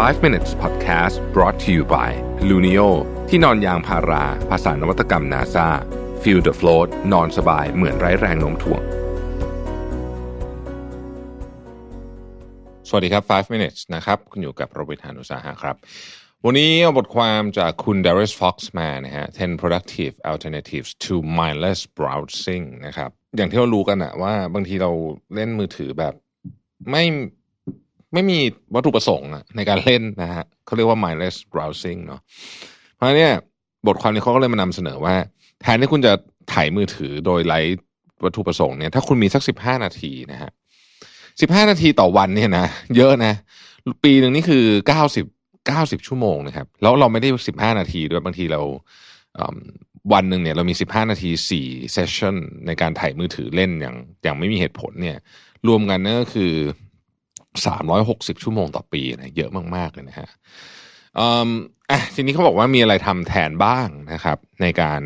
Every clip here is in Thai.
5 minutes podcast brought to you by Luno ที่นอนยางพารา ภาษานวัตกรรม NASA feel the float นอนสบายเหมือนไร้แรงโน้มถ่วง สวัสดีครับ 5 minutes นะครับ คุณอยู่กับโรบิทานุสาหะครับ วันนี้เอาบทความจากคุณ Darius Fox มานะฮะ 10 productive alternatives to mindless browsing นะครับ อย่างที่เรารู้กันอะว่าบางทีเราเล่นมือถือแบบไม่ ไม่มีวัตถุประสงค์ในการเล่นนะฮะเขาเรียกว่า mindless browsing เนาะเพราะเนี่ยบทความนี้เขาก็เลยมานำเสนอว่า แทนที่คุณจะถ่ายมือถือโดยไร้วัตถุประสงค์เนี่ยถ้าคุณมีสักสิบห้านาทีนะฮะสิบห้านาทีต่อวันเนี่ยนะเยอะนะ ปีหนึ่งนี่คือเก้าสิบเก้าสิบชั่วโมงนะครับ แล้วเราไม่ได้สิบห้านาทีด้วยบางทีเราวันหนึ่งเนี่ยเรามีสิบห้านาทีสี่session ในการถ่ายมือถือเล่นอย่างอย่างไม่มีเหตุผลเนี่ย รวมกันนั่นก็คือ สามร้อยหกสิบชั่วโมงต่อปีนะเยอะมากๆเลยนะฮะอะทีนี้เขาบอกว่ามีอะไรทำแทนบ้างนะครับ ในการ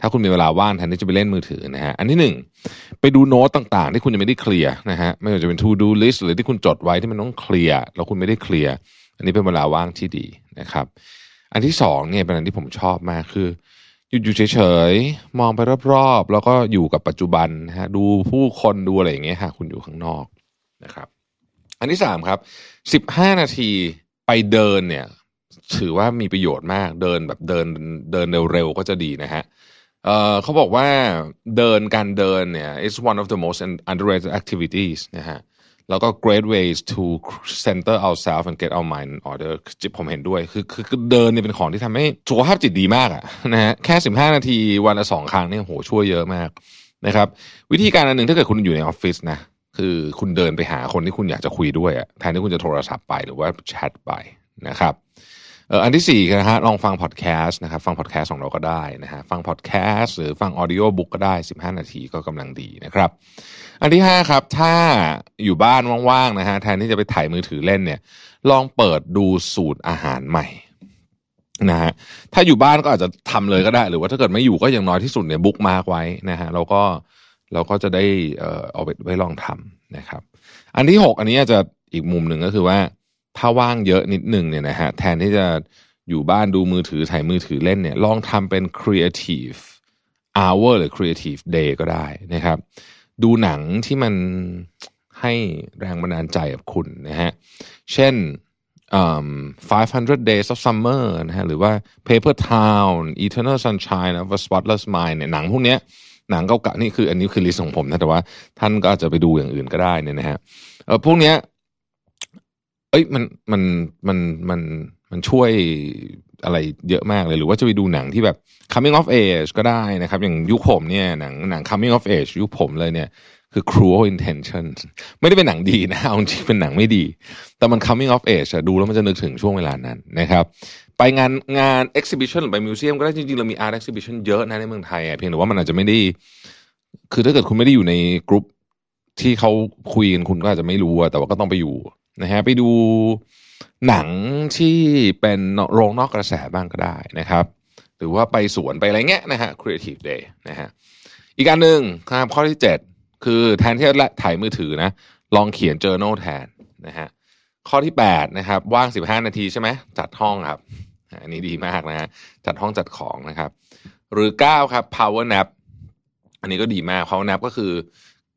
ถ้าคุณมีเวลาว่างแทนที่จะไปเล่นมือถือนะฮะอันที่หนึ่งไปดูโน้ตต่างๆ ที่คุณยังไม่ได้เคลียร์นะฮะไม่ว่าจะเป็น to do list หรือที่คุณจดไว้ที่มันต้องเคลียร์แล้วคุณไม่ได้เคลียร์อันนี้เป็นเวลาว่างที่ดีนะครับ อันที่สองเนี่ยเป็นอันที่ผมชอบมากคืออยู่อยู่เฉยๆมองไปรอบๆ แล้วก็อยู่กับปัจจุบันนะฮะดูผู้คนดูอะไรอย่างเงี้ยฮะคุณอยู่ข้างนอกนะครับ อันที่สามครับสิบห้านาทีไปเดินเนี่ย ถือว่ามีประโยชน์มากเดินแบบเดินเดินเร็วๆก็จะดีนะฮะเเขาบอกว่าเดินการเดินเนี่ย is one of the most underrated activities นะฮะแล้วก็ great ways to center ourselves and get our mind in order จิตผมเห็นด้วย คือคือเดินเนี่ยเป็นของที่ทำให้สุขภาพจิตดีมากอะนะฮะแค่สิบห้านาทีวันละสองครั้งเนี่ยโหช่วยเยอะมากนะครับ วิธีการอันหนึ่งถ้าเกิดคุณอยู่ในออฟฟิศนะ คือคุณเดินไปหาคนที่คุณอยากจะคุยด้วยแทนที่คุณจะโทรศัพท์ไปหรือว่าแชทไปนะครับเอออันที่สี่นะฮะลองฟังพอดแคสต์นะครับฟังพอดแคสต์ของเราก็ได้นะฮะฟังพอดแคสต์หรือฟัง audiobook ก็ได้สิบห้านาทีก็กำลังดีนะครับ อันที่ห้าครับ ถ้าอยู่บ้านว่างๆนะฮะแทนที่จะไปถ่ายมือถือเล่นเนี่ย ลองเปิดดูสูตรอาหารใหม่นะฮะถ้าอยู่บ้านก็อาจจะทำเลยก็ได้ หรือว่าถ้าเกิดไม่อยู่ก็อย่างน้อยที่สุดเนี่ยบุ๊กมาร์กไว้นะฮะเราก็ เราก็จะได้เอ่อเอาไปไว้ลองทำนะครับ อันที่หกอันนี้อาจจะอีกมุมหนึ่งก็คือว่า ถ้าว่างเยอะนิดหนึ่งเนี่ยนะฮะแทนที่จะอยู่บ้านดูมือถือถ่ายมือถือเล่นเนี่ยลองทำเป็น creative hour หรือ creative day ก็ได้นะครับ ดูหนังที่มันให้แรงบันดาลใจกับคุณนะฮะ เช่น 500 Days of Summer นะฮะ หรือว่า Paper Town Eternal Sunshine of a Spotless Mind เนี่ยหนังพวกเนี้ย หนังเก่าๆนี่คือ อันนี้คือลิสต์ของผมนะแต่ว่าท่านก็อาจจะไปดูอย่างอื่นก็ได้เนี่ยนะฮะเออพวกเนี้ย เอ้ยมันมันมันมันมันช่วยอะไรเยอะมากเลยหรือว่าจะไปดูหนังที่แบบ coming of age ก็ได้นะครับ อย่างยุคผมเนี่ยหนังหนัง coming of age ยุคผมเลยเนี่ยคือ cruel intentions ไม่ได้เป็นหนังดีนะเอาจริงเป็นหนังไม่ดี แต่มัน coming of age ดูแล้วมันจะนึกถึงช่วงเวลานั้นนะครับ ไปงานงาน exhibition หรือไปมิวเซียมก็ได้จริงๆ เรามี art exhibition เยอะนะในเมืองไทยเพียงแต่ว่ามันอาจจะไม่ได้ คือถ้าเกิดคุณไม่ได้อยู่ในกลุ่มที่เขาคุยกันคุณก็อาจจะไม่รู้แต่ว่าก็ต้องไปอยู่นะฮะไปดูหนังที่เป็นโรงนอกกระแสบ้างก็ได้นะครับ หรือว่าไปสวนไปอะไรเงี้ยนะฮะ creative day นะฮะอีกการหนึ่งครับข้อที่เจ็ดคือแทนที่จะถ่ายมือถือนะ ลองเขียน journal แทนนะฮะข้อที่แปดนะครับ ว่างสิบห้านาทีใช่ไหมจัดห้องครับ อันนี้ดีมากนะฮะจัดห้องจัดของนะครับ หรือเก้าครับ power nap อันนี้ก็ดีมาก power nap ก็คือ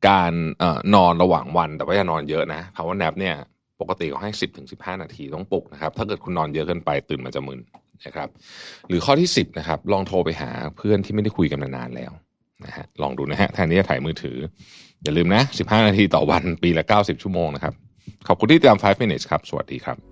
การออนอนระหว่างวัน แต่ว่าอย่านอนเยอะนะ power nap เนี่ย ปกติเขาให้สิบถึงสิบห้านาทีต้องปลุกนะครับ ถ้าเกิดคุณนอนเยอะเกินไปตื่นมาจะมึนนะครับ หรือข้อที่สิบนะครับ ลองโทรไปหาเพื่อนที่ไม่ได้คุยกันนานๆแล้วนะฮะลองดูนะฮะแทนที่จะถ่ายมือถือ อย่าลืมนะสิบห้านาทีต่อวันปีละเก้าสิบชั่วโมงนะครับ ขอบคุณที่ติดตาม 5 minutes ครับ สวัสดีครับ